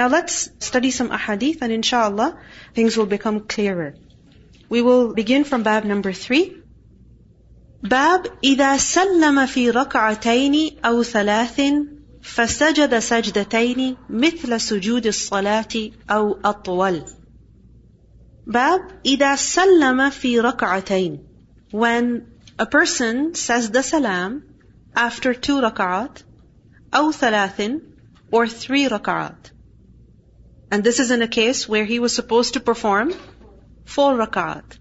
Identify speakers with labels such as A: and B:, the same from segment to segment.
A: Now let's study some ahadith and inshallah things will become clearer. We will begin from bab number three. باب إذا سلم في ركعتين أو ثلاث فسجد سجدتين مثل سجود الصلاة أو أطول. باب إذا سلم في ركعتين when a person says the salam after two rak'at أو ثلاث or three rak'at. And this is in a case where he was supposed to perform four rak'at.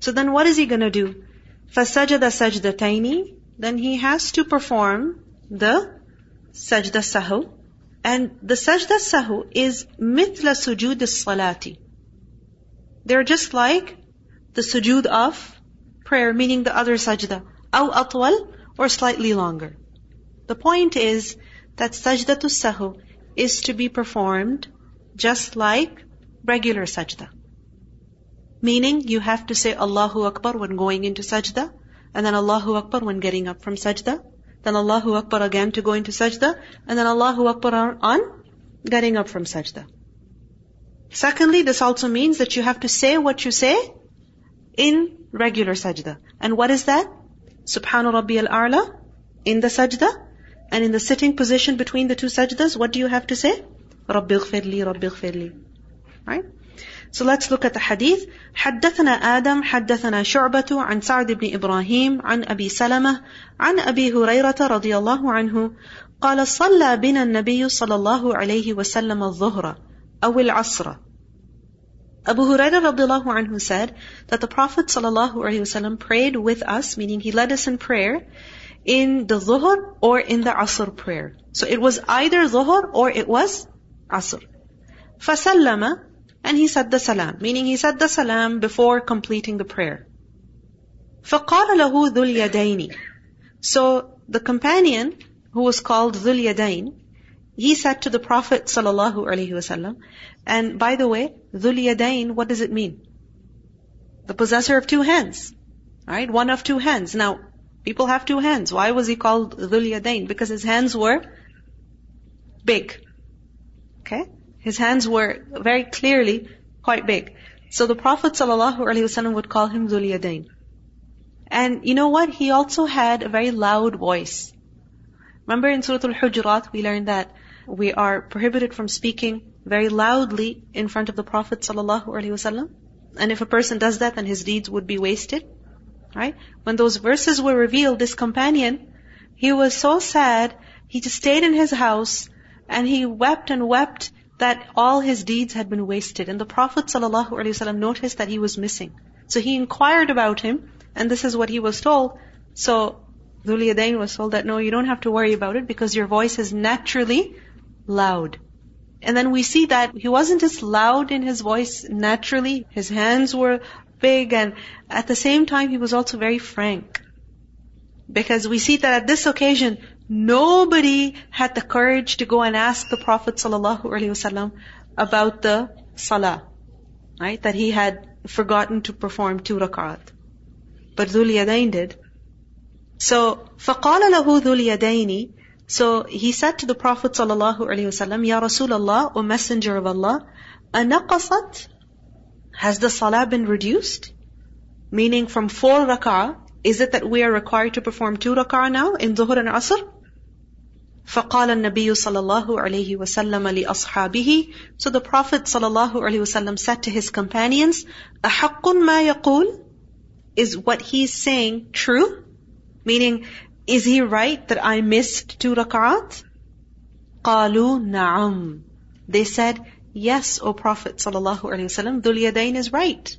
A: So then what is he going to do? فَسَجَدَ سَجْدَتَيْنِ Then he has to perform the sajda sahu. And the sajda sahu is mithla sujud salati. They're just like the sujud of prayer, meaning the other sajda. Aw atwal, or slightly longer. The point is that sajda sahu is to be performed just like regular sajda. Meaning you have to say Allahu Akbar when going into sajda, and then Allahu Akbar when getting up from sajda, then Allahu Akbar again to go into sajda, and then Allahu Akbar on getting up from sajda. Secondly, this also means that you have to say what you say in regular sajda. And what is that? Subhanu Rabbi al-A'la in the sajda, and in the sitting position between the two sajdas, what do you have to say? Rabbi ghfirli, Rabbi ghfirli. Right? So let's look at the hadith. حدثنا آدم حدثنا شعبة عن سعد بن إبراهيم عن أبي سلمة عن أبي هريرة رضي الله عنه قال صلى بنا النبي صلى الله عليه وسلم الظهر أو العصر Abu Hurairah radiallahu anhu said that the Prophet sallallahu alaihi wasallam prayed with us, meaning he led us in prayer, in the zuhr or in the asr prayer. So it was either zuhr or it was asr. فَسَلَّمَ and he said the salam, meaning he said the salam before completing the prayer. فَقَالَ لَهُ ذُو الْيَدَيْنِ So the companion who was called ذُو الْيَدَيْنِ he said to the Prophet sallallahu alaihi wasallam, and by the way, ذُو الْيَدَيْنِ what does it mean? The possessor of two hands. Right? One of two hands. Now, People have two hands. Why was he called Dhul Because his hands were big. Okay? His hands were very clearly quite big. So the Prophet ﷺ would call him Dhul And you know what? He also had a very loud voice. Remember in Surah Al-Hujurat, we learned that we are prohibited from speaking very loudly in front of the Prophet ﷺ. And if a person does that, then his deeds would be wasted. Right? When those verses were revealed, this companion, he was so sad, he just stayed in his house and he wept and wept that all his deeds had been wasted. And the Prophet ﷺ noticed that he was missing. So he inquired about him, and this is what he was told. So Dhul was told that no, you don't have to worry about it because your voice is naturally loud. And then we see that he wasn't just loud in his voice naturally, his hands were big, and at the same time he was also very frank. Because we see that at this occasion, Nobody had the courage to go and ask the Prophet ﷺ about the salah, right? That he had forgotten to perform two rak'at. But Dhul Yadain did. So, فَقَالَ لَهُ ذُو الْيَدَيْنِ So he said to the Prophet ﷺ, Ya Rasulullah, O Messenger of Allah, أَنَقَصَتْ Has the salah been reduced? Meaning from four rak'ah, is it that we are required to perform two rak'ah now in Dhuhr and Asr? فقال النبي صلى الله عليه وسلم لأصحابه So the Prophet صلى الله عليه وسلم said to his companions, أحق ما يقول? Is what he's saying true? Meaning, is he right that I missed two rak'at? قالوا نعم. They said, yes, O Prophet صلى الله عليه وسلم, Dhul Yadain is right.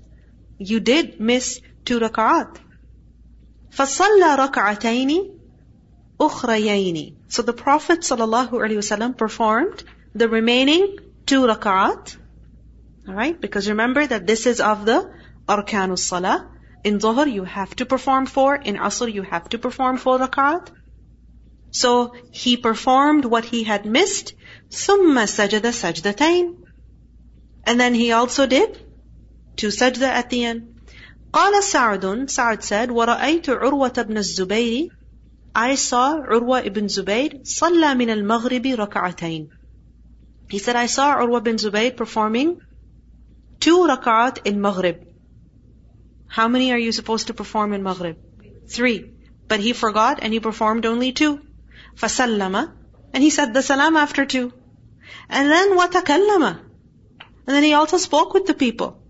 A: You did miss two rak'at. فصلى ركعتين أخريين so the Prophet ﷺ performed the remaining two rak'at. Alright? Because remember that this is of the arkanus salah. In Dhuhr you have to perform four. In Asr you have to perform four rak'at. So he performed what he had missed. ثُمَّ سَجَدَ سَجْدَتَيْنِ And then he also did two sajda at the end. قال سعد Sa'd said وَرَأَيْتُ عُرْوَةَ بْنَ الزُّبَيْرِ I saw Urwa ibn Zubayr صلى من المغرب ركعتين. He said, I saw Urwa bin Zubayr performing two rak'at in Maghrib. How many are you supposed to perform in Maghrib? Three. But he forgot and he performed only two. فَسَلَّمَ And he said the salam after two. And then وَتَكَلَّمَ and then he also spoke with the people.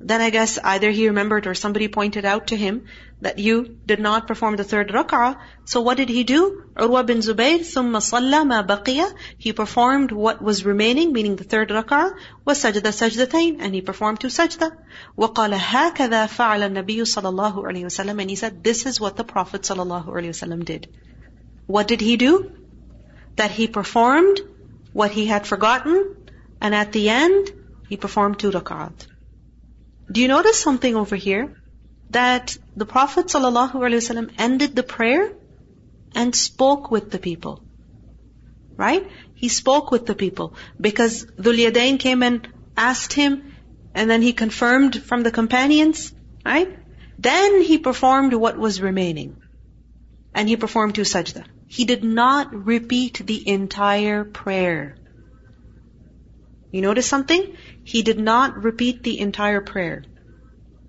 A: Then I guess either he remembered or somebody pointed out to him that you did not perform the third rak'ah. So what did he do? Urwa bin Zubayr, thumma صَلَّى مَا He performed what was remaining, meaning the third rak'ah, sajda سَجْدَتَيْن And he performed two sajda. وَقَالَ هَكَذَا فَعَلَ النَّبِيُّ صَلَى اللَّهُ عَلَيْهِ وَسَلَّمَ And he said, this is what the Prophet صلى الله عليه وسلم did. What did he do? That he performed what he had forgotten and at the end, he performed two rak'at. Do you notice something over here? That the Prophet ﷺ ended the prayer and spoke with the people. Right? He spoke with the people because Dhul Yadain came and asked him and then he confirmed from the companions. Right? Then he performed what was remaining. And he performed two sajda. He did not repeat the entire prayer. You notice something? He did not repeat the entire prayer.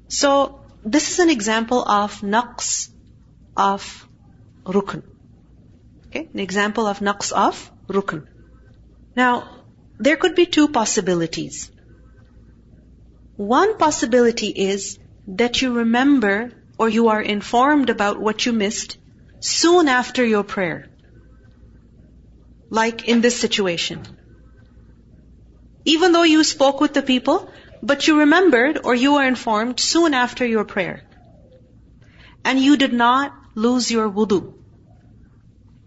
A: So, this is an example of naqs of rukn. Okay? An example of naqs of rukn. Now, there could be two possibilities. One possibility is that you remember or you are informed about what you missed soon after your prayer. Like in this situation. Even though you spoke with the people, but you remembered or you were informed soon after your prayer. And you did not lose your wudu.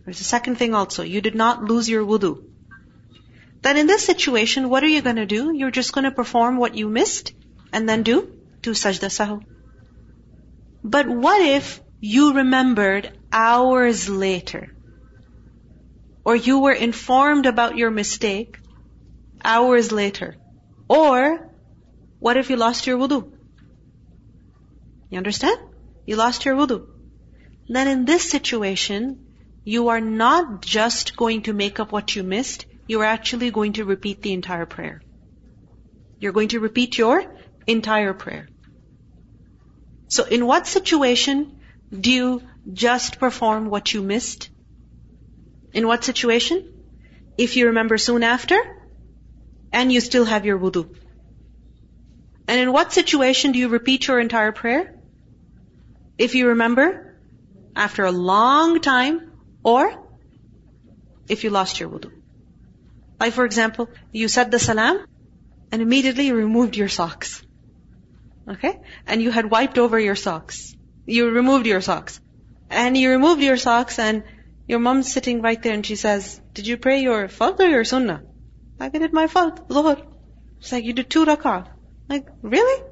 A: There's a second thing also. You did not lose your wudu. Then in this situation, what are you going to do? You're just going to perform what you missed and then do do sajda sahu. But what if you remembered hours later? Or you were informed about your mistake hours later. Or, what if you lost your wudu? You understand? You lost your wudu. Then in this situation, you are not just going to make up what you missed, you are actually going to repeat the entire prayer. You're going to repeat your entire prayer. So in what situation do you just perform what you missed? In what situation? If you remember soon after, and you still have your wudu. And in what situation do you repeat your entire prayer? If you remember, after a long time, or if you lost your wudu. Like for example, you said the salam, and immediately removed your socks. Okay? And you had wiped over your socks. You removed your socks. And you removed your socks and your mom's sitting right there and she says, did you pray your fard or your sunnah? Like I did my fard, Dhuhr. She's like, you did two rak'ah. Like, really?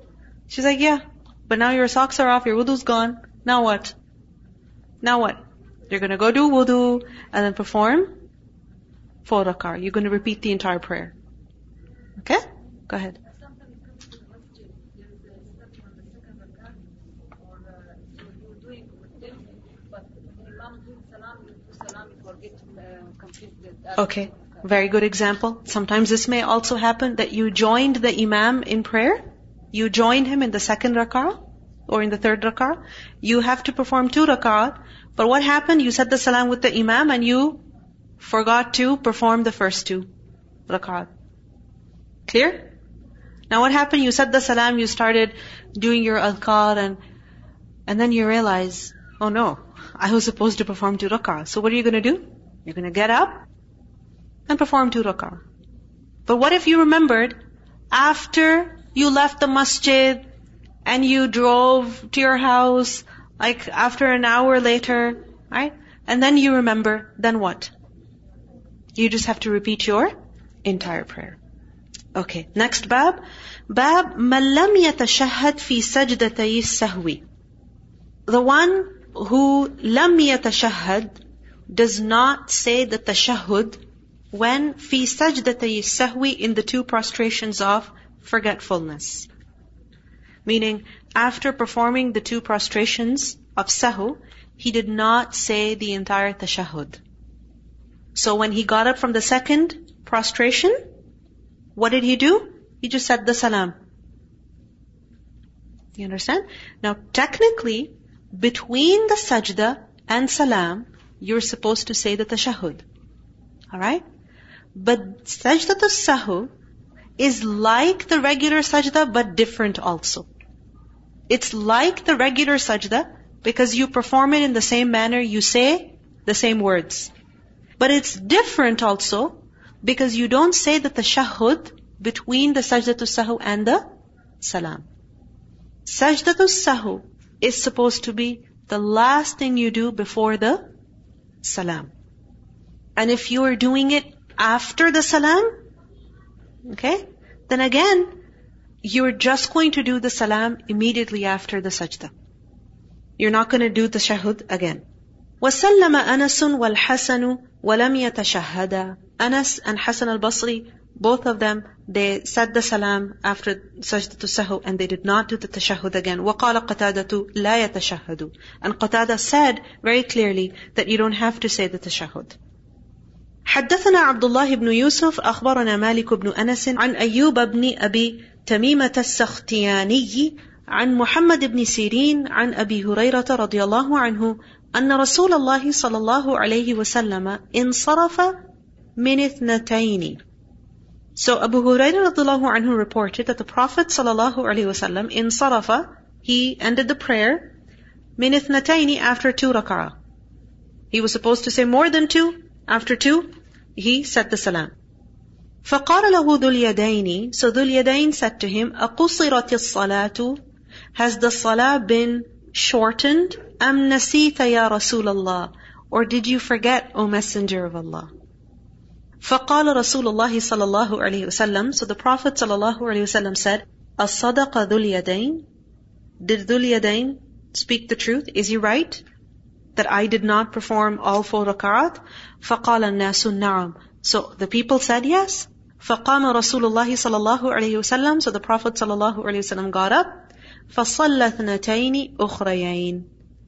A: She's like, yeah. But now your socks are off, your wudu's gone. Now what? Now what? You're gonna go do wudu and then perform four rak'ah. You're gonna repeat the entire prayer. Okay? Go ahead. Okay. Very good example. Sometimes this may also happen that you joined the Imam in prayer. You joined him in the second rak'ah or in the third rak'ah. You have to perform two rak'ah. But what happened? You said the salam with the Imam and you forgot to perform the first two rak'ah. Clear? Now what happened? You said the salam, you started doing your adhkar and, and then you realize, oh no, I was supposed to perform two rak'ah. So what are you going to do? You're going to get up and perform two rak'ah. But what if you remembered after you left the masjid and you drove to your house, like after an hour later, right? And then you remember, then what? You just have to repeat your entire prayer. Okay, next bab. Bab من لم يتشهد في سجدتي السهو. The one who لم يتشهد does not say the tashahhud when fi sajdatay sahwi in the two prostrations of forgetfulness. Meaning, after performing the two prostrations of sahu, he did not say the entire tashahhud. So when he got up from the second prostration, what did he do? He just said the salam. You understand? Now, technically, between the sajda and salam, you're supposed to say the tashahud. Alright? But sajda sahu is like the regular sajda, but different also. It's like the regular sajda because you perform it in the same manner, you say the same words. But it's different also because you don't say the tashahud between the sajda sajdatul sahu and the salam. Sajdatul sahu is supposed to be the last thing you do before the salam. And if you are doing it after the salam, okay, then again, you're just going to do the salam immediately after the sajda. You're not going to do the shahud again. وسلم أنس والحسن ولم يتشهدا Anas and Hassan al-Basri, both of them, they said the salam after sajdatul sahu and they did not do the tashahud again. وقال قتادة لا يتشهد And Qatada said very clearly that you don't have to say the tashahud. حدثنا عبد الله بن يوسف أخبرنا مالك بن أنس عن أيوب بن أبي تميمة السختياني عن محمد بن سيرين عن أبي هريرة رضي الله عنه أن رسول الله صلى الله عليه وسلم انصرف من اثنتين So Abu Hurairah radiallahu anhu reported that the Prophet sallallahu alaihi wasallam in Sarafa, he ended the prayer min after two rak'ah. He was supposed to say more than two. After two, he said the salam. فقال له ذو اليدين So ذو اليدين said to him, أقصرت الصلاة Has the salah been shortened? أم نسيت يا رسول الله Or did you forget, O Messenger of Allah? فقال رسول الله صلى الله عليه وسلم So the Prophet صلى الله عليه وسلم said الصدق ذو اليدين Did ذو اليدين speak the truth? Is he right? That I did not perform all four rakat? فقال الناس نعم So the people said yes. فقام رسول الله صلى الله عليه وسلم So the Prophet صلى الله عليه وسلم got up فصلى اثنتين أخريين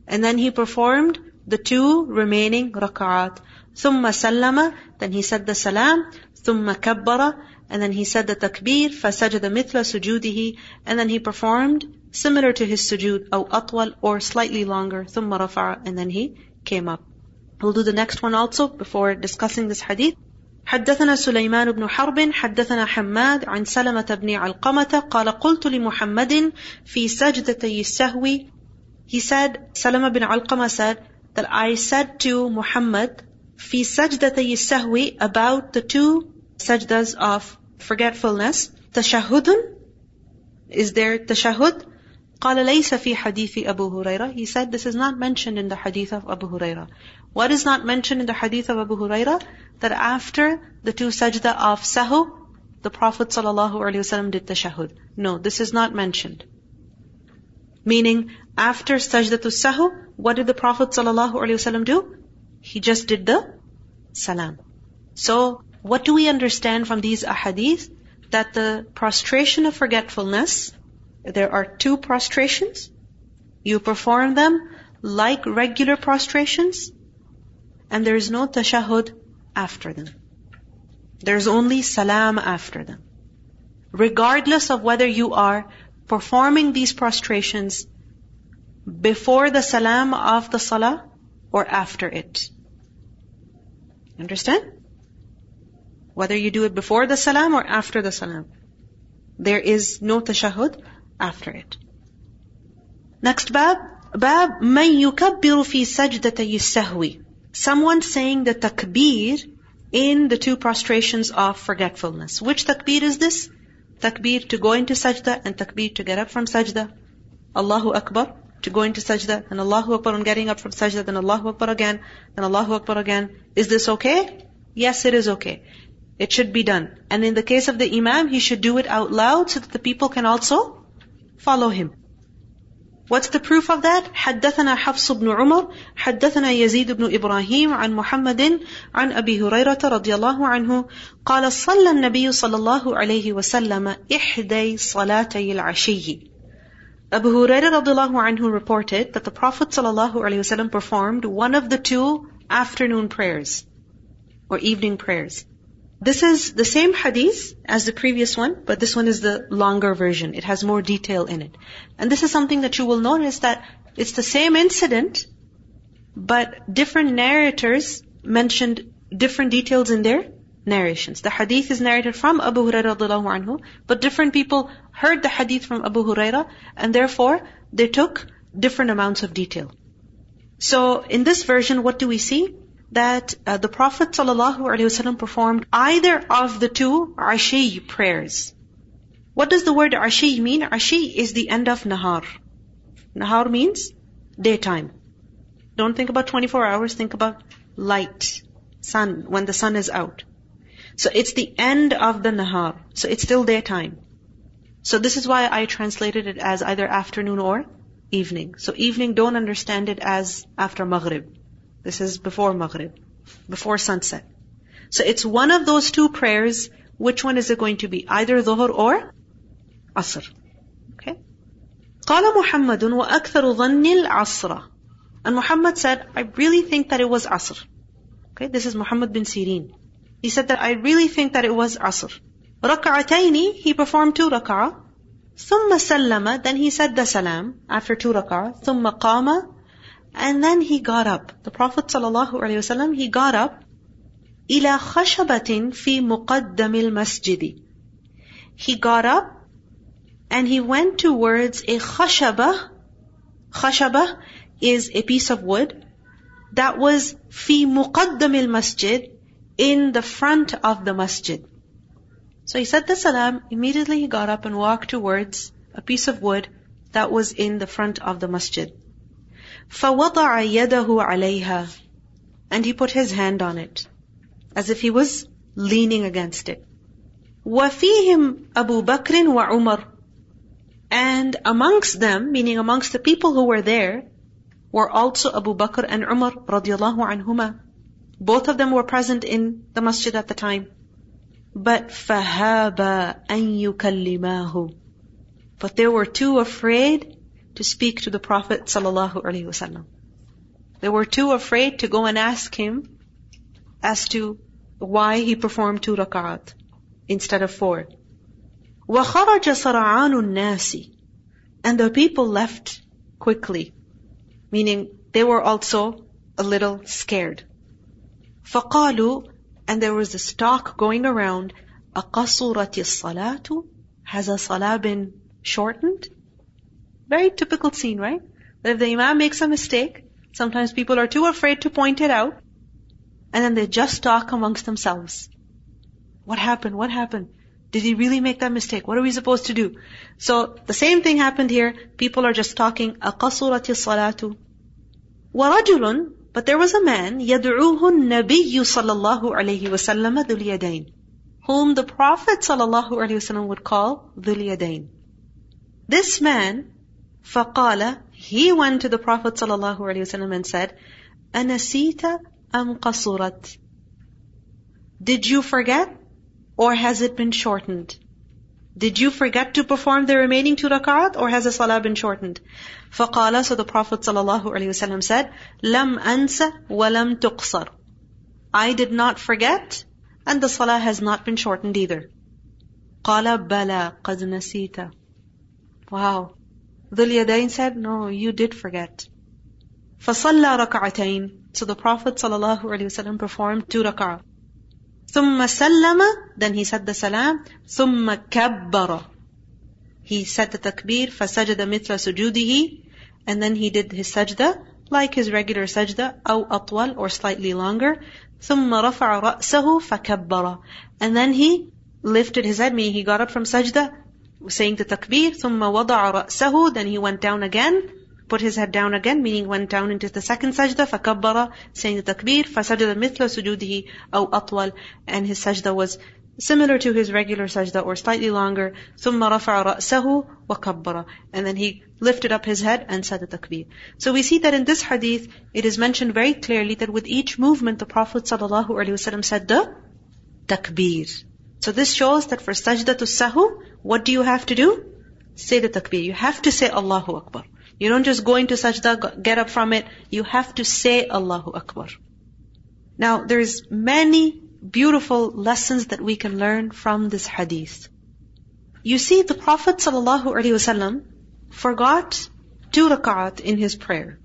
A: And then he performed the two remaining rakat. ثم سلم then he said the salam ثم كبر and then he said the takbir فسجد مثل سجوده and then he performed similar to his sujood أو أطول or slightly longer ثم رفع and then he came up we'll do the next one also before discussing this hadith حدثنا سليمان بن حرب حدثنا حماد عن سلمة بن علقمة قال قلت لمحمد في سجدتي السهو He said, Salama bin Alqama said, that I said to Muhammad في سجدتي السهو about the two sajdas of forgetfulness تشهد is there tashahud قال ليس في حديث أبو هريرة he said this is not mentioned in the hadith of Abu Huraira what is not mentioned in the hadith of Abu Huraira that after the two sajda of sahu the Prophet ﷺ did tashahud no this is not mentioned meaning after sajdatul sahu what did the Prophet ﷺ do he just did the salam. So, what do we understand from these ahadith? That the prostration of forgetfulness, there are two prostrations. You perform them like regular prostrations, and there is no tashahud after them. There's only salam after them. Regardless of whether you are performing these prostrations before the salam of the salah or after it. Understand? Whether you do it before the salam or after the salam. There is no tashahud after it. Next bab, bab man yukabbiru fi sajdatay sahwi. Someone saying the takbir in the two prostrations of forgetfulness. Which takbir is this? Takbir to go into sajda and takbir to get up from sajda. Allahu Akbar to go into sajda, and Allahu Akbar on getting up from sajda, then Allahu Akbar again, then Allahu Akbar again. Is this okay? Yes, it is okay. It should be done. And in the case of the Imam, he should do it out loud so that the people can also follow him. What's the proof of that? حدثنا حفص بن عمر حدثنا يزيد بن إبراهيم عن محمد عن أبي هريرة رضي الله عنه قال صلى النبي صلى الله عليه وسلم إحدى صلاتي العشي Abu Hurairah radiallahu anhu reported that the Prophet ﷺ performed one of the two afternoon prayers or evening prayers. This is the same hadith as the previous one, but this one is the longer version. It has more detail in it. And this is something that you will notice that it's the same incident, but different narrators mentioned different details in their narrations. The hadith is narrated from Abu Hurairah anhu, but different people heard the hadith from Abu Hurairah, and therefore they took different amounts of detail. So in this version, what do we see? That uh, the Prophet ﷺ performed either of the two ashi prayers. What does the word ashi mean? Ashi is the end of nahar. Nahar means daytime. Don't think about 24 hours, think about light, sun, when the sun is out. So it's the end of the nahar. So it's still daytime. So this is why I translated it as either afternoon or evening. So evening, don't understand it as after Maghrib. This is before Maghrib, before sunset. So it's one of those two prayers. Which one is it going to be? Either Dhuhr or Asr. Okay? قال محمد وأكثر ظن العصر. And Muhammad said, I really think that it was Asr. Okay, this is Muhammad bin Sirin. He said that I really think that it was Asr. ركعتين, he performed two rak'ah. ثم سلم, then he said the salam after two rak'ah. ثم قام, and then he got up. The Prophet ﷺ, he got up. إلى خشبة في مقدم المسجد. He got up and he went towards a khashaba. Khashaba is a piece of wood that was في مقدم المسجد in the front of the masjid. So he said the salam, immediately he got up and walked towards a piece of wood that was in the front of the masjid. فَوَضَعَ يَدَهُ عَلَيْهَا And he put his hand on it, as if he was leaning against it. وَفِيهِمْ أَبُو بَكْرٍ وَعُمَرٍ And amongst them, meaning amongst the people who were there, were also Abu Bakr and Umar radiallahu anhuma. Both of them were present in the masjid at the time. But فَهَابَ أَن يُكَلِّمَاهُ But they were too afraid to speak to the Prophet sallallahu alaihi wasallam. They were too afraid to go and ask him as to why he performed two rak'at instead of four. وَخَرَجَ سَرَعَانُ النَّاسِ And the people left quickly, meaning they were also a little scared. فَقَالُوا And there was this talk going around, أَقَصُرَتِ الصَّلَاةُ Has a salah been shortened? Very typical scene, right? That if the imam makes a mistake, sometimes people are too afraid to point it out, and then they just talk amongst themselves. What happened? What happened? Did he really make that mistake? What are we supposed to do? So the same thing happened here. People are just talking. أَقَصُرَتِ الصَّلَاةُ وَرَجُلٌ But there was a man, يَدْعُوهُ النَّبِيُّ صَلَى اللَّهُ عَلَيْهِ وَسَلَّمَ ذُو Whom the Prophet صلى would call ذُو الْيَدَيْنِ This man فقال He went to the Prophet ﷺ and said, أَنَسِيتَ أَمْ قَصُرَتْ Did you forget? Or has it been shortened? Did you forget to perform the remaining two rakat, or has the salah been shortened? فقال So the Prophet ﷺ said, لَمْ أَنْسَ وَلَمْ تُقْصَرْ I did not forget, and the salah has not been shortened either. قال بلى قد نسيت Wow. Dhul Yadayn said, no, you did forget. فَصَلَّى رَكَعَتَيْنِ So the Prophet ﷺ performed two rak'ah. ثُمَّ سَلَّمَ Then he said the salam. ثُمَّ كَبَّرَ He said the takbir. فَسَجَدَ مِثْلَ سُجُودِهِ And then he did his sajda, like his regular sajda, أو أطول, or slightly longer. ثُمَّ رَفَعَ رَأْسَهُ فَكَبَّرَ And then he lifted his head, meaning he got up from sajda, saying the takbir, ثُمَّ وَضَعَ رَأْسَهُ Then he went down again, put his head down again, meaning went down into the second sajda, فَكَبَّرَ Saying the takbir, فَسَجَدَ مِثْلَ سُجُودِهِ أَوْ أَطْوَلَ And his sajda was similar to his regular sajda or slightly longer. ثُمَّ رَفَعَ رَأْسَهُ وَكَبَّرَ And then he lifted up his head and said the takbir. So we see that in this hadith, it is mentioned very clearly that with each movement, the Prophet ﷺ said the takbir. So this shows that for sajda to sahu, what do you have to do? Say the takbir. You have to say Allahu Akbar. You don't just go into sajda, get up from it. You have to say Allahu Akbar. Now, there's many beautiful lessons that we can learn from this hadith. You see, the Prophet ﷺ forgot two rak'at in his prayer.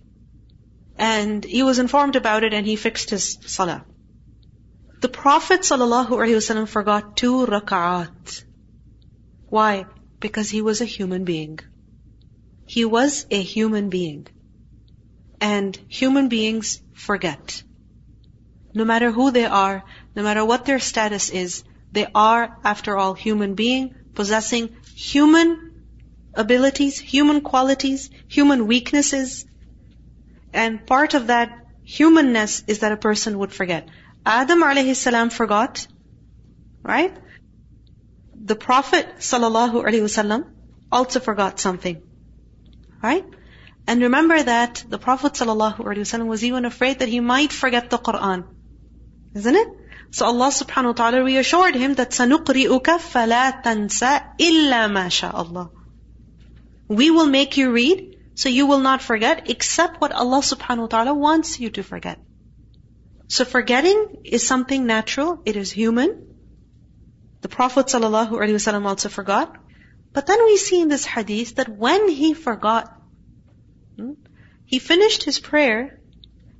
A: And he was informed about it and he fixed his salah. The Prophet ﷺ forgot two rak'at. Why? Because he was a human being. He was a human being. And human beings forget. No matter who they are, no matter what their status is, they are, after all, human being, possessing human abilities, human qualities, human weaknesses. And part of that humanness is that a person would forget. Adam alayhi salam forgot, right? The Prophet sallallahu alaihi wasallam also forgot something, right? And remember that the Prophet sallallahu alaihi wasallam was even afraid that he might forget the Quran. Isn't it? So Allah subhanahu wa ta'ala reassured him that سَنُقْرِئُكَ فَلَا تَنْسَ إِلَّا مَا شَاء Allah. We will make you read, so you will not forget except what Allah subhanahu wa ta'ala wants you to forget. So forgetting is something natural, it is human. The Prophet ﷺ also forgot. But then we see in this hadith that when he forgot, hmm, he finished his prayer,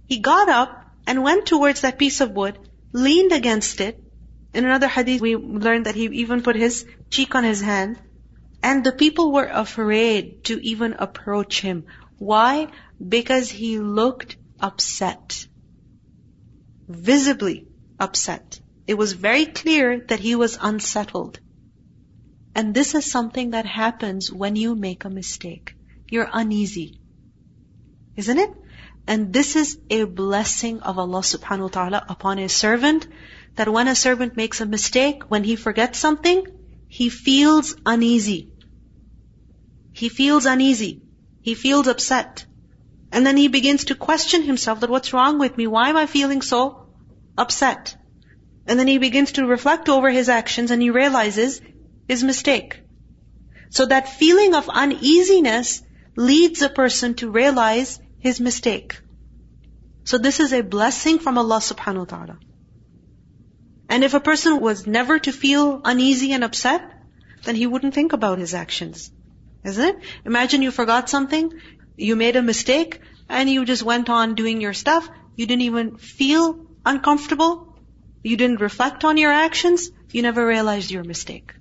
A: he got up and went towards that piece of wood, leaned against it. In another hadith, we learned that he even put his cheek on his hand. And the people were afraid to even approach him. Why? Because he looked upset. Visibly upset. It was very clear that he was unsettled. And this is something that happens when you make a mistake. You're uneasy. Isn't it? And this is a blessing of Allah subhanahu wa ta'ala upon His servant, that when a servant makes a mistake, when he forgets something, he feels uneasy. He feels uneasy. He feels upset. And then he begins to question himself that what's wrong with me? Why am I feeling so upset? And then he begins to reflect over his actions and he realizes his mistake. So that feeling of uneasiness leads a person to realize his mistake. So this is a blessing from Allah subhanahu wa ta'ala. And if a person was never to feel uneasy and upset, then he wouldn't think about his actions. Isn't it? Imagine you forgot something, you made a mistake, and you just went on doing your stuff. You didn't even feel uncomfortable. You didn't reflect on your actions. You never realized your mistake.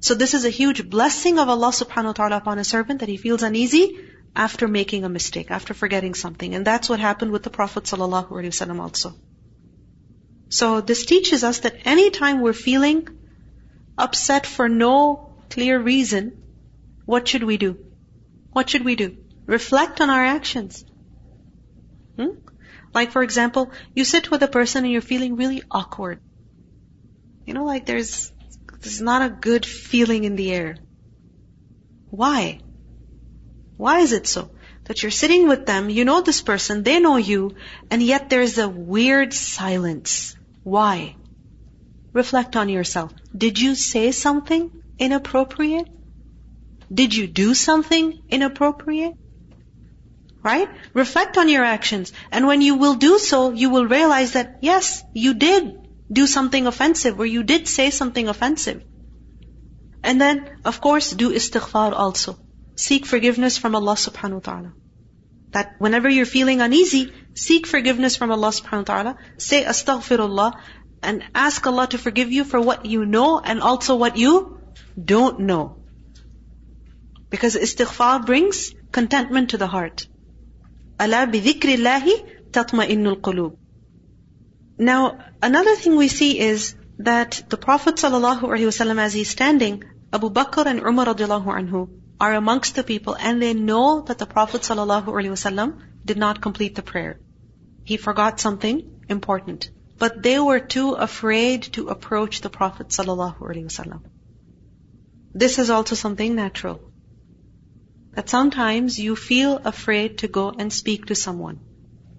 A: So this is a huge blessing of Allah subhanahu wa ta'ala upon a servant that he feels uneasy after making a mistake, after forgetting something. And that's what happened with the Prophet ﷺ also. So this teaches us that anytime we're feeling upset for no clear reason, what should we do? What should we do? Reflect on our actions. Hmm? Like for example, you sit with a person and you're feeling really awkward. You know, like there's, there's not a good feeling in the air. Why? Why is it so? That you're sitting with them, you know this person, they know you, and yet there's a weird silence. Why? Reflect on yourself. Did you say something inappropriate? Did you do something inappropriate? Right? Reflect on your actions. And when you will do so, you will realize that yes, you did do something offensive or you did say something offensive. And then, of course, do istighfar also. Seek forgiveness from Allah subhanahu wa ta'ala. That whenever you're feeling uneasy, seek forgiveness from Allah subhanahu wa ta'ala. Say astaghfirullah and ask Allah to forgive you for what you know and also what you don't know. Because istighfar brings contentment to the heart. Ala bidhikrillahi tatma'innul qulub. Now, another thing we see is that the Prophet ﷺ, as he's standing, Abu Bakr and Umar radiallahu anhu, are amongst the people and they know that the Prophet ﷺ did not complete the prayer. He forgot something important. But they were too afraid to approach the Prophet ﷺ. This is also something natural. That sometimes you feel afraid to go and speak to someone.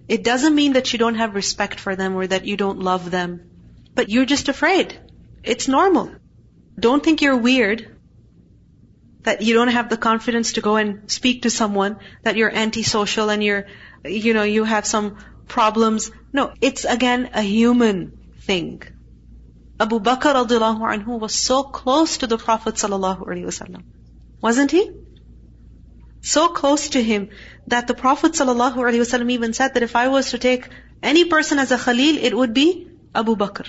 A: It doesn't mean that you don't have respect for them or that you don't love them, but you're just afraid. It's normal. Don't think you're weird that you don't have the confidence to go and speak to someone, that you're antisocial and you're, you know, you have some problems. No, it's again a human thing. Abu Bakr radiallahu anhu was so close to the Prophet sallallahu alaihi wasallam. Wasn't he? So close to him that the Prophet wasallam even said that if I was to take any person as a Khalil, it would be Abu Bakr.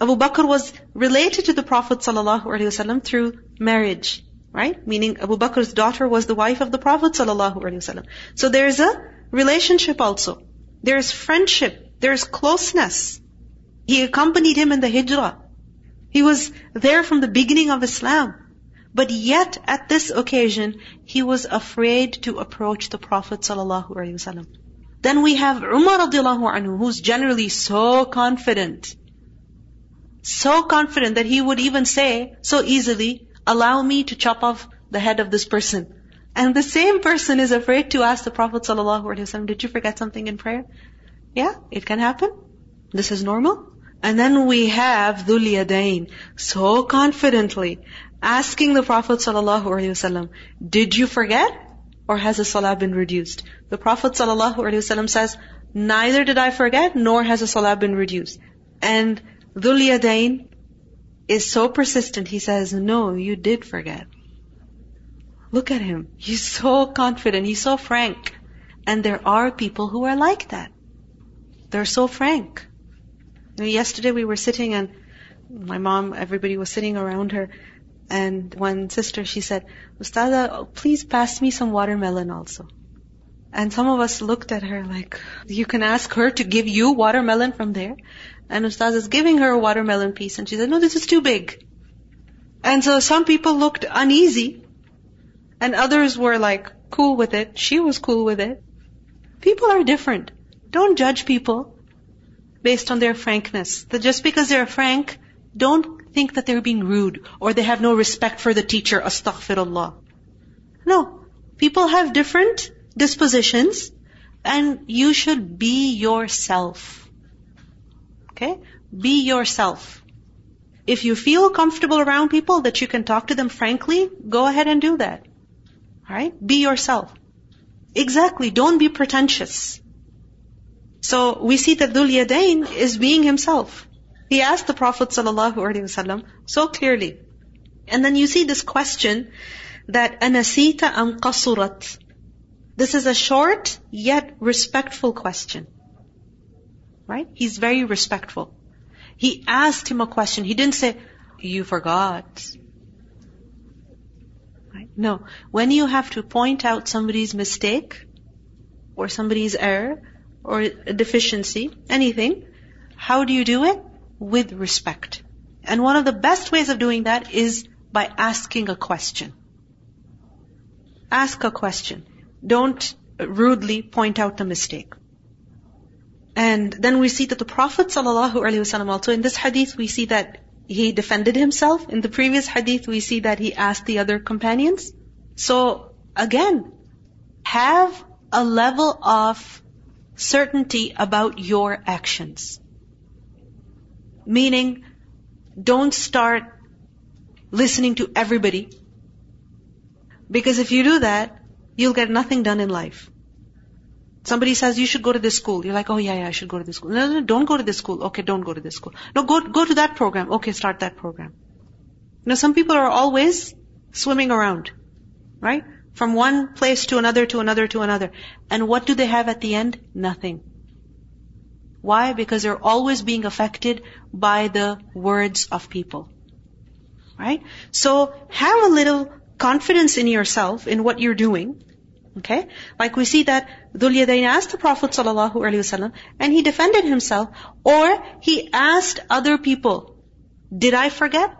A: Abu Bakr was related to the Prophet ﷺ through marriage, right? Meaning Abu Bakr's daughter was the wife of the Prophet ﷺ. So there's a relationship also. There's friendship. There's closeness. He accompanied him in the hijrah. He was there from the beginning of Islam. But yet, at this occasion, he was afraid to approach the Prophet ﷺ. Then we have Umar radiallahu anhu, who's generally so confident. So confident that he would even say so easily, allow me to chop off the head of this person. And the same person is afraid to ask the Prophet ﷺ, did you forget something in prayer? Yeah, it can happen. This is normal. And then we have Dhul Yadain, so confidently asking the Prophet ﷺ, did you forget? Or has the salah been reduced? The Prophet ﷺ says, neither did I forget, nor has the salah been reduced. And Dhul Yadain is so persistent. He says, no, you did forget. Look at him. He's so confident. He's so frank. And there are people who are like that. They're so frank. You know, yesterday we were sitting and my mom, everybody was sitting around her and one sister, she said, Ustada, please pass me some watermelon also. And some of us looked at her like, you can ask her to give you watermelon from there. And Ustaz is giving her a watermelon piece. And she said, no, this is too big. And so some people looked uneasy. And others were like cool with it. She was cool with it. People are different. Don't judge people based on their frankness. That just because they're frank, don't think that they're being rude or they have no respect for the teacher. Astaghfirullah. No. People have different dispositions and you should be yourself. Okay? Be yourself. If you feel comfortable around people that you can talk to them frankly, go ahead and do that. Alright? Be yourself. Exactly. Don't be pretentious. So we see that Dhul Yadain is being himself. He asked the Prophet ﷺ so clearly. And then you see this question that anasita am qasurat. This is a short yet respectful question. Right? He's very respectful. He asked him a question. He didn't say, you forgot. Right? No. When you have to point out somebody's mistake, or somebody's error, or a deficiency, anything, how do you do it? With respect. And one of the best ways of doing that is by asking a question. Ask a question. Don't rudely point out the mistake. And then we see that the Prophet ﷺ also, in this hadith, we see that he defended himself. In the previous hadith, we see that he asked the other companions. So, again, have a level of certainty about your actions. Meaning, don't start listening to everybody. Because if you do that, you'll get nothing done in life. Somebody says you should go to this school. You're like, oh yeah, yeah, I should go to this school. No, no, no, don't go to this school. Okay, don't go to this school. No, go, go to that program. Okay, start that program. Know, some people are always swimming around, right? From one place to another, to another, to another. And what do they have at the end? Nothing. Why? Because they're always being affected by the words of people. Right? So have a little confidence in yourself, in what you're doing. Okay? Like we see that Dhul Yadain asked the Prophet ﷺ and he defended himself. Or he asked other people, did I forget?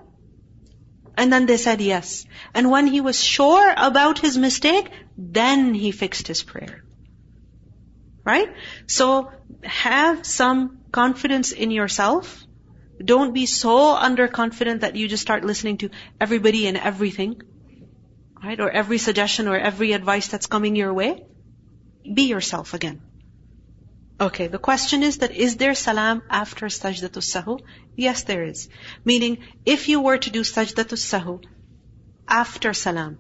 A: And then they said yes. And when he was sure about his mistake, then he fixed his prayer. Right? So have some confidence in yourself. Don't be so underconfident that you just start listening to everybody and everything. Right? Or every suggestion or every advice that's coming your way. Be yourself again. Okay, the question is that is there salam after sajdatul sahu? Yes, there is. Meaning, if you were to do sajdatul sahu after salam,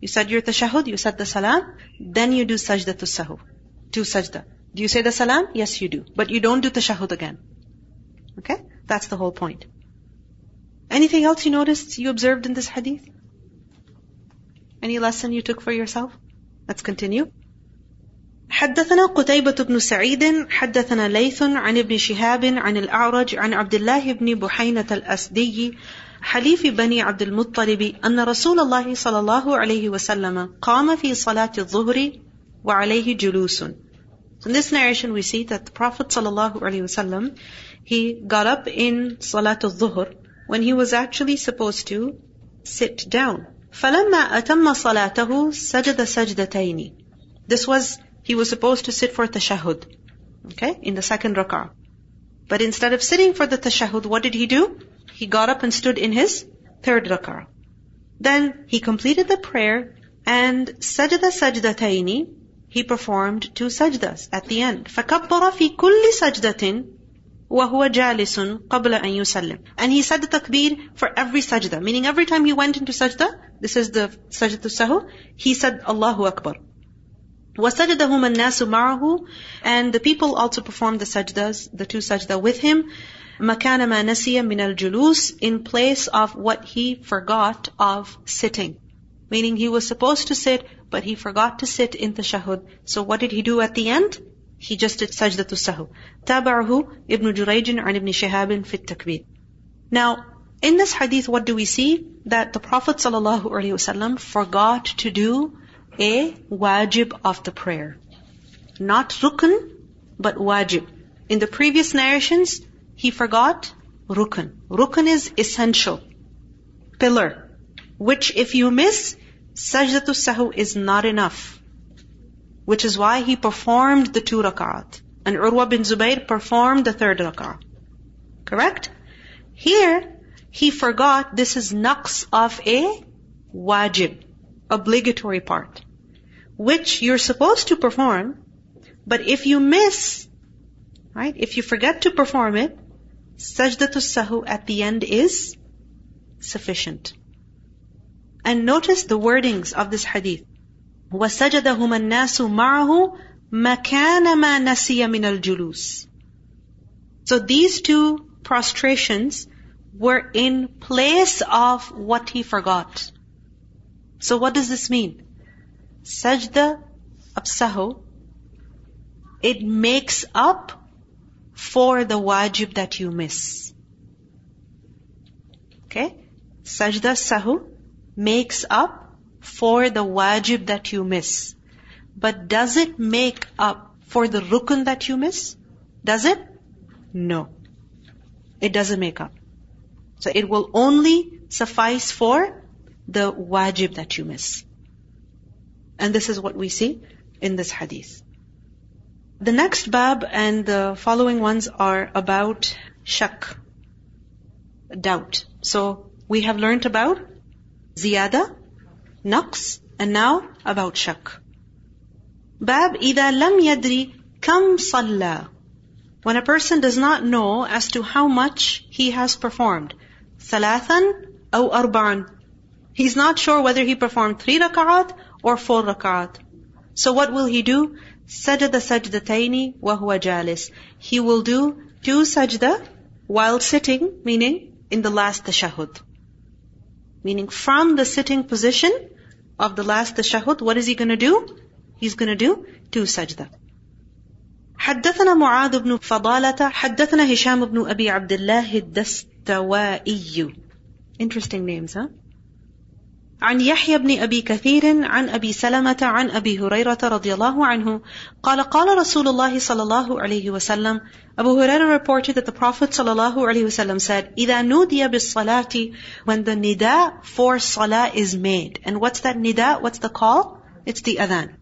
A: you said your tashahud, you said the salam, then you do sajdatul sahu, do sajda. Do you say the salam? Yes, you do. But you don't do tashahud again. Okay? That's the whole point. Anything else you noticed, you observed in this hadith? Any lesson you took for yourself? Let's continue. حدثنا قتيبة بن سعيد حدثنا ليث عن ابن شهاب عن الأعرج عن عبد الله بن بحينة الأسدي حليف بني عبد المطلب أن رسول الله صلى الله عليه وسلم قام في صلاة الظهر وعليه جلوس. In this narration we see that the Prophet sallallahu alaihi wasallam he got up in Salat al-Dhuhr when he was actually supposed to sit down. فَلَمَّا أَتَمَّ صَلَاتَهُ سَجَدَ سَجْدَتَيْنِ This was, he was supposed to sit for tashahud. Okay? In the second rak'ah. But instead of sitting for the tashahud, what did he do? He got up and stood in his third rak'ah. Then he completed the prayer and sajda sajdataini, he performed two sajdas at the end. فَكَبَّرَ فِي كُلِّ سَجْدَةٍ وَهُوَ جَالِسٌ قَبْلَ أَن يُسَلِّمْ And he said the takbir for every sajda. Meaning every time he went into sajda, this is the sajda sahu, he said Allahu Akbar. وَسَجَدَهُمَ النَّاسُ مَعَهُ And the people also performed the sajdas, the two sajda with him. مَكَانَ مَا نَسِيَ مِنَ الْجُلُوسِ In place of what he forgot of sitting. Meaning he was supposed to sit, but he forgot to sit in tashahud. So what did he do at the end? He just did sajdatu sahu. Tabahu Ibn Jurayj an Ibn Shihab fit takbir. Now, in this hadith, what do we see? That the Prophet ﷺ forgot to do a wajib of the prayer. Not rukn, but wajib. In the previous narrations, he forgot rukn. Rukn is essential. Pillar. Which if you miss, sajdatu sahu is not enough which is why he performed the two rak'at. And Urwa bin Zubayr performed the third rak'ah. Correct? Here, he forgot this is naqs of a wajib, obligatory part, which you're supposed to perform, but if you miss, right, if you forget to perform it, sajdatul sahu at the end is sufficient. And notice the wordings of this hadith. وسجدهما الناس معه مكان ما نسي من الجلوس. So these two prostrations were in place of what he forgot. So what does this mean? Sajda absahu, it makes up for the wajib that you miss. Okay? Sajda sahu makes up for the wajib that you miss. But does it make up for the rukun that you miss? Does it? No. It doesn't make up. So it will only suffice for the wajib that you miss. And this is what we see in this hadith. The next bab and the following ones are about shak, doubt. So we have learned about ziyada, naqs, and now about shak. Bab إذا لم يدري كم صلى When a person does not know as to how much he has performed. ثلاثا أو أربعا He's not sure whether he performed three rak'at or four rak'at. So what will he do? سجد سجدتين وهو جالس. He will do two sajda while sitting, meaning in the last tashahud. Meaning from the sitting position of the last tashahud, what is he going to do? He's going to do two sajda. حدثنا معاذ بن فضالة حدثنا هشام بن أبي عبد الله الدستوائي Interesting names, huh? عن يحيى بن أبي كثير عن أبي سلمة عن أبي هريرة رضي الله عنه قال قال رسول الله صلى الله عليه وسلم Abu Huraira reported that the Prophet صلى الله عليه وسلم said إذا نودي بالصلاة when the nida for salah is made and what's that nida? What's the call? It's the adhan.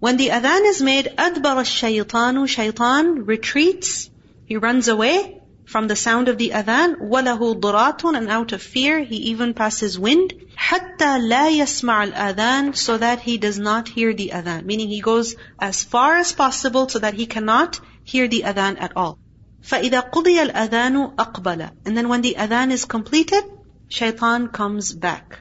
A: When the adhan is made أدبر الشيطان shaitan retreats he runs away from the sound of the adhan, وَلَهُ ضُرَاتٌ And out of fear, he even passes wind. حَتَّى لَا يَسْمَعَ الْأَذَانِ So that he does not hear the adhan. Meaning he goes as far as possible so that he cannot hear the adhan at all. فَإِذَا قُضِيَ الْأَذَانُ أَقْبَلَ And then when the adhan is completed, shaitan comes back.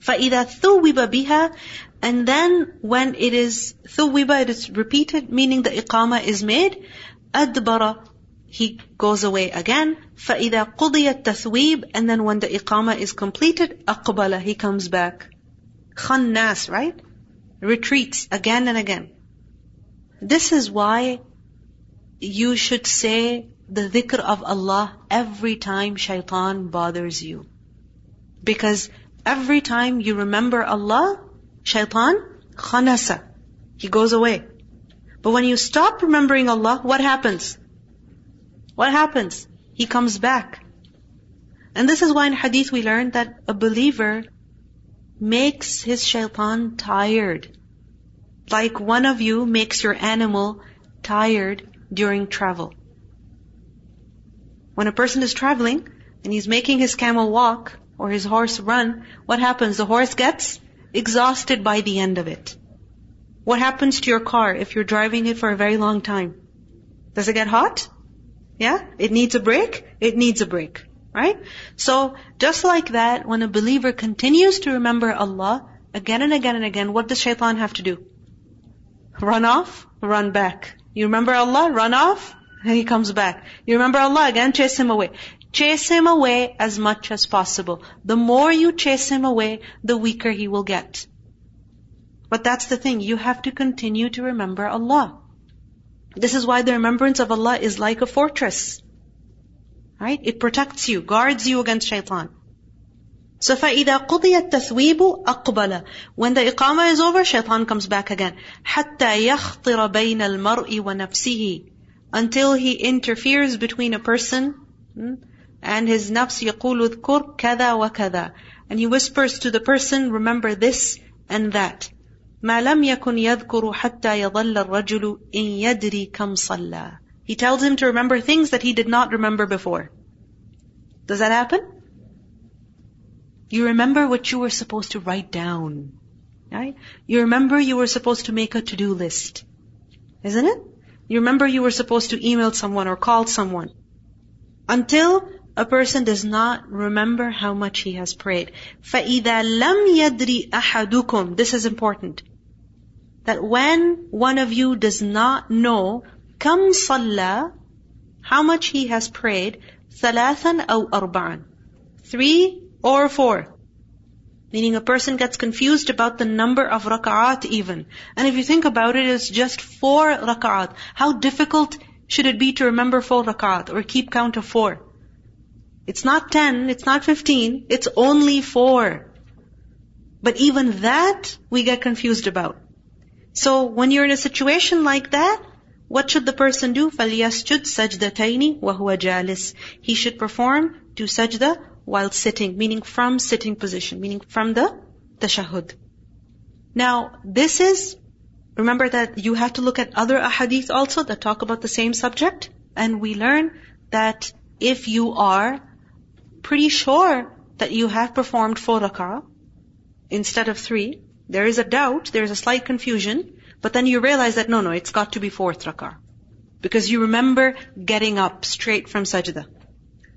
A: فَإِذَا ثُوِّبَ بِهَا And then when it is ثُوِّبَ, it is repeated, meaning the iqama is made, أَدْبَرَ he goes away again. فَإِذَا قُضِيَ التَّثْوِيبِ And then when the iqamah is completed, أَقْبَلَ He comes back. Khannas, right? Retreats again and again. This is why you should say the dhikr of Allah every time shaitan bothers you. Because every time you remember Allah, shaitan, khanasa, he goes away. But when you stop remembering Allah, what happens? What happens? He comes back. And this is why in hadith we learn that a believer makes his shaitan tired. Like one of you makes your animal tired during travel. When a person is traveling and he's making his camel walk or his horse run, what happens? The horse gets exhausted by the end of it. What happens to your car if you're driving it for a very long time? Does it get hot? Yeah? It needs a break? It needs a break. Right? So, just like that, when a believer continues to remember Allah again and again and again, what does shaitan have to do? Run off, run back. You remember Allah, run off, and he comes back. You remember Allah again, chase him away. Chase him away as much as possible. The more you chase him away, the weaker he will get. But that's the thing, you have to continue to remember Allah. This is why the remembrance of Allah is like a fortress. Right? It protects you, guards you against shaitan. So فَإِذَا قُضِيَ التَّثْوِيبُ أَقْبَلَ When the iqamah is over, shaitan comes back again. حَتَّى يَخْطِرَ بَيْنَ الْمَرْءِ وَنَفْسِهِ Until he interferes between a person hmm, and his nafs يقول اذكر كذا وكذا and he whispers to the person remember this and that ما لم يكن يذكر حتى يظل الرجل إن يدري كم صلى he tells him to remember things that he did not remember before does that happen you remember what you were supposed to write down. Right? You remember you were supposed to make a to-do list. Isn't it? You remember you were supposed to email someone or call someone. Until a person does not remember how much he has prayed. فَإِذَا لَمْ يَدْرِ أَحَدُكُمْ This is important. That when one of you does not know كم صلى how much he has prayed ثلاثا أو أربعا three or four. Meaning a person gets confused about the number of rak'at even. And if you think about it, it's just four rak'at. How difficult should it be to remember four rak'at or keep count of four? It's not ten, it's not fifteen, it's only four. But even that we get confused about. So when you're in a situation like that, what should the person do? فَلْيَسْجُدْ سَجْدَتَيْنِ وَهُوَ جَالِسٌ He should perform two sajda while sitting, meaning from sitting position, meaning from the tashahud. Now, this is, remember that you have to look at other ahadith also that talk about the same subject. And we learn that if you are pretty sure that you have performed four rak'ah instead of three, there is a doubt, there is a slight confusion, but then you realize that no, no, it's got to be fourth rak'ah. Because you remember getting up straight from sajda.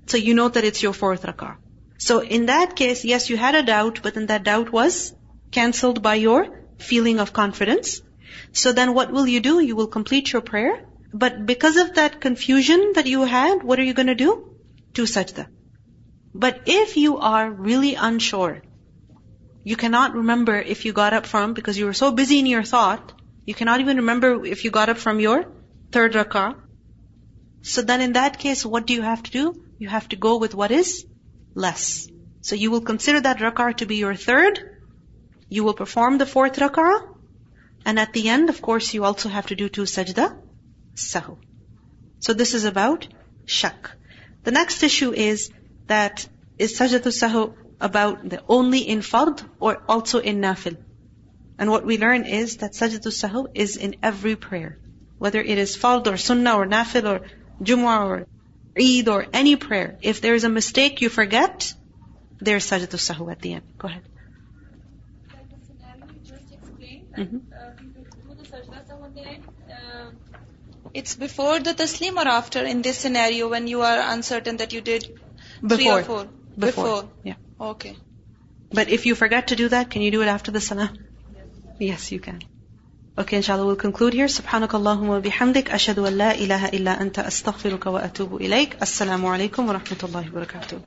A: So you know that it's your fourth rak'ah. So in that case, yes, you had a doubt, but then that doubt was cancelled by your feeling of confidence. So then what will you do? You will complete your prayer. But because of that confusion that you had, what are you going to do? Two sajda. But if you are really unsure, you cannot remember if you got up from, because you were so busy in your thought, you cannot even remember if you got up from your third rak'ah. So then in that case, what do you have to do? you have to go with what is less. So you will consider that rak'ah to be your third. You will perform the fourth rak'ah. And at the end, of course, you also have to do two sajda sahu. So this is about shak. The next issue is that is sajdatul sahu about the only in fard or also in nafil? And what we learn is that sajdatul sahu is in every prayer. Whether it is fard or sunnah or nafil or jumu'ah or Eid or any prayer, if there is a mistake you forget, there's sajdatul sahu at the end. Go ahead.
B: Mm-hmm. it's before the taslim or after in this scenario when you are uncertain that you did
A: before.
B: Three or four.
A: Before. Before. Yeah.
B: Okay.
A: But if you forget to do that, can you do it after the salah? Yes, yes you can. Okay, inshallah, we'll conclude here. Subhanakallahumma bihamdik. Ashadu an la ilaha illa anta astaghfiruka wa atubu ilayk. Assalamu alaikum wa rahmatullahi wa barakatuh.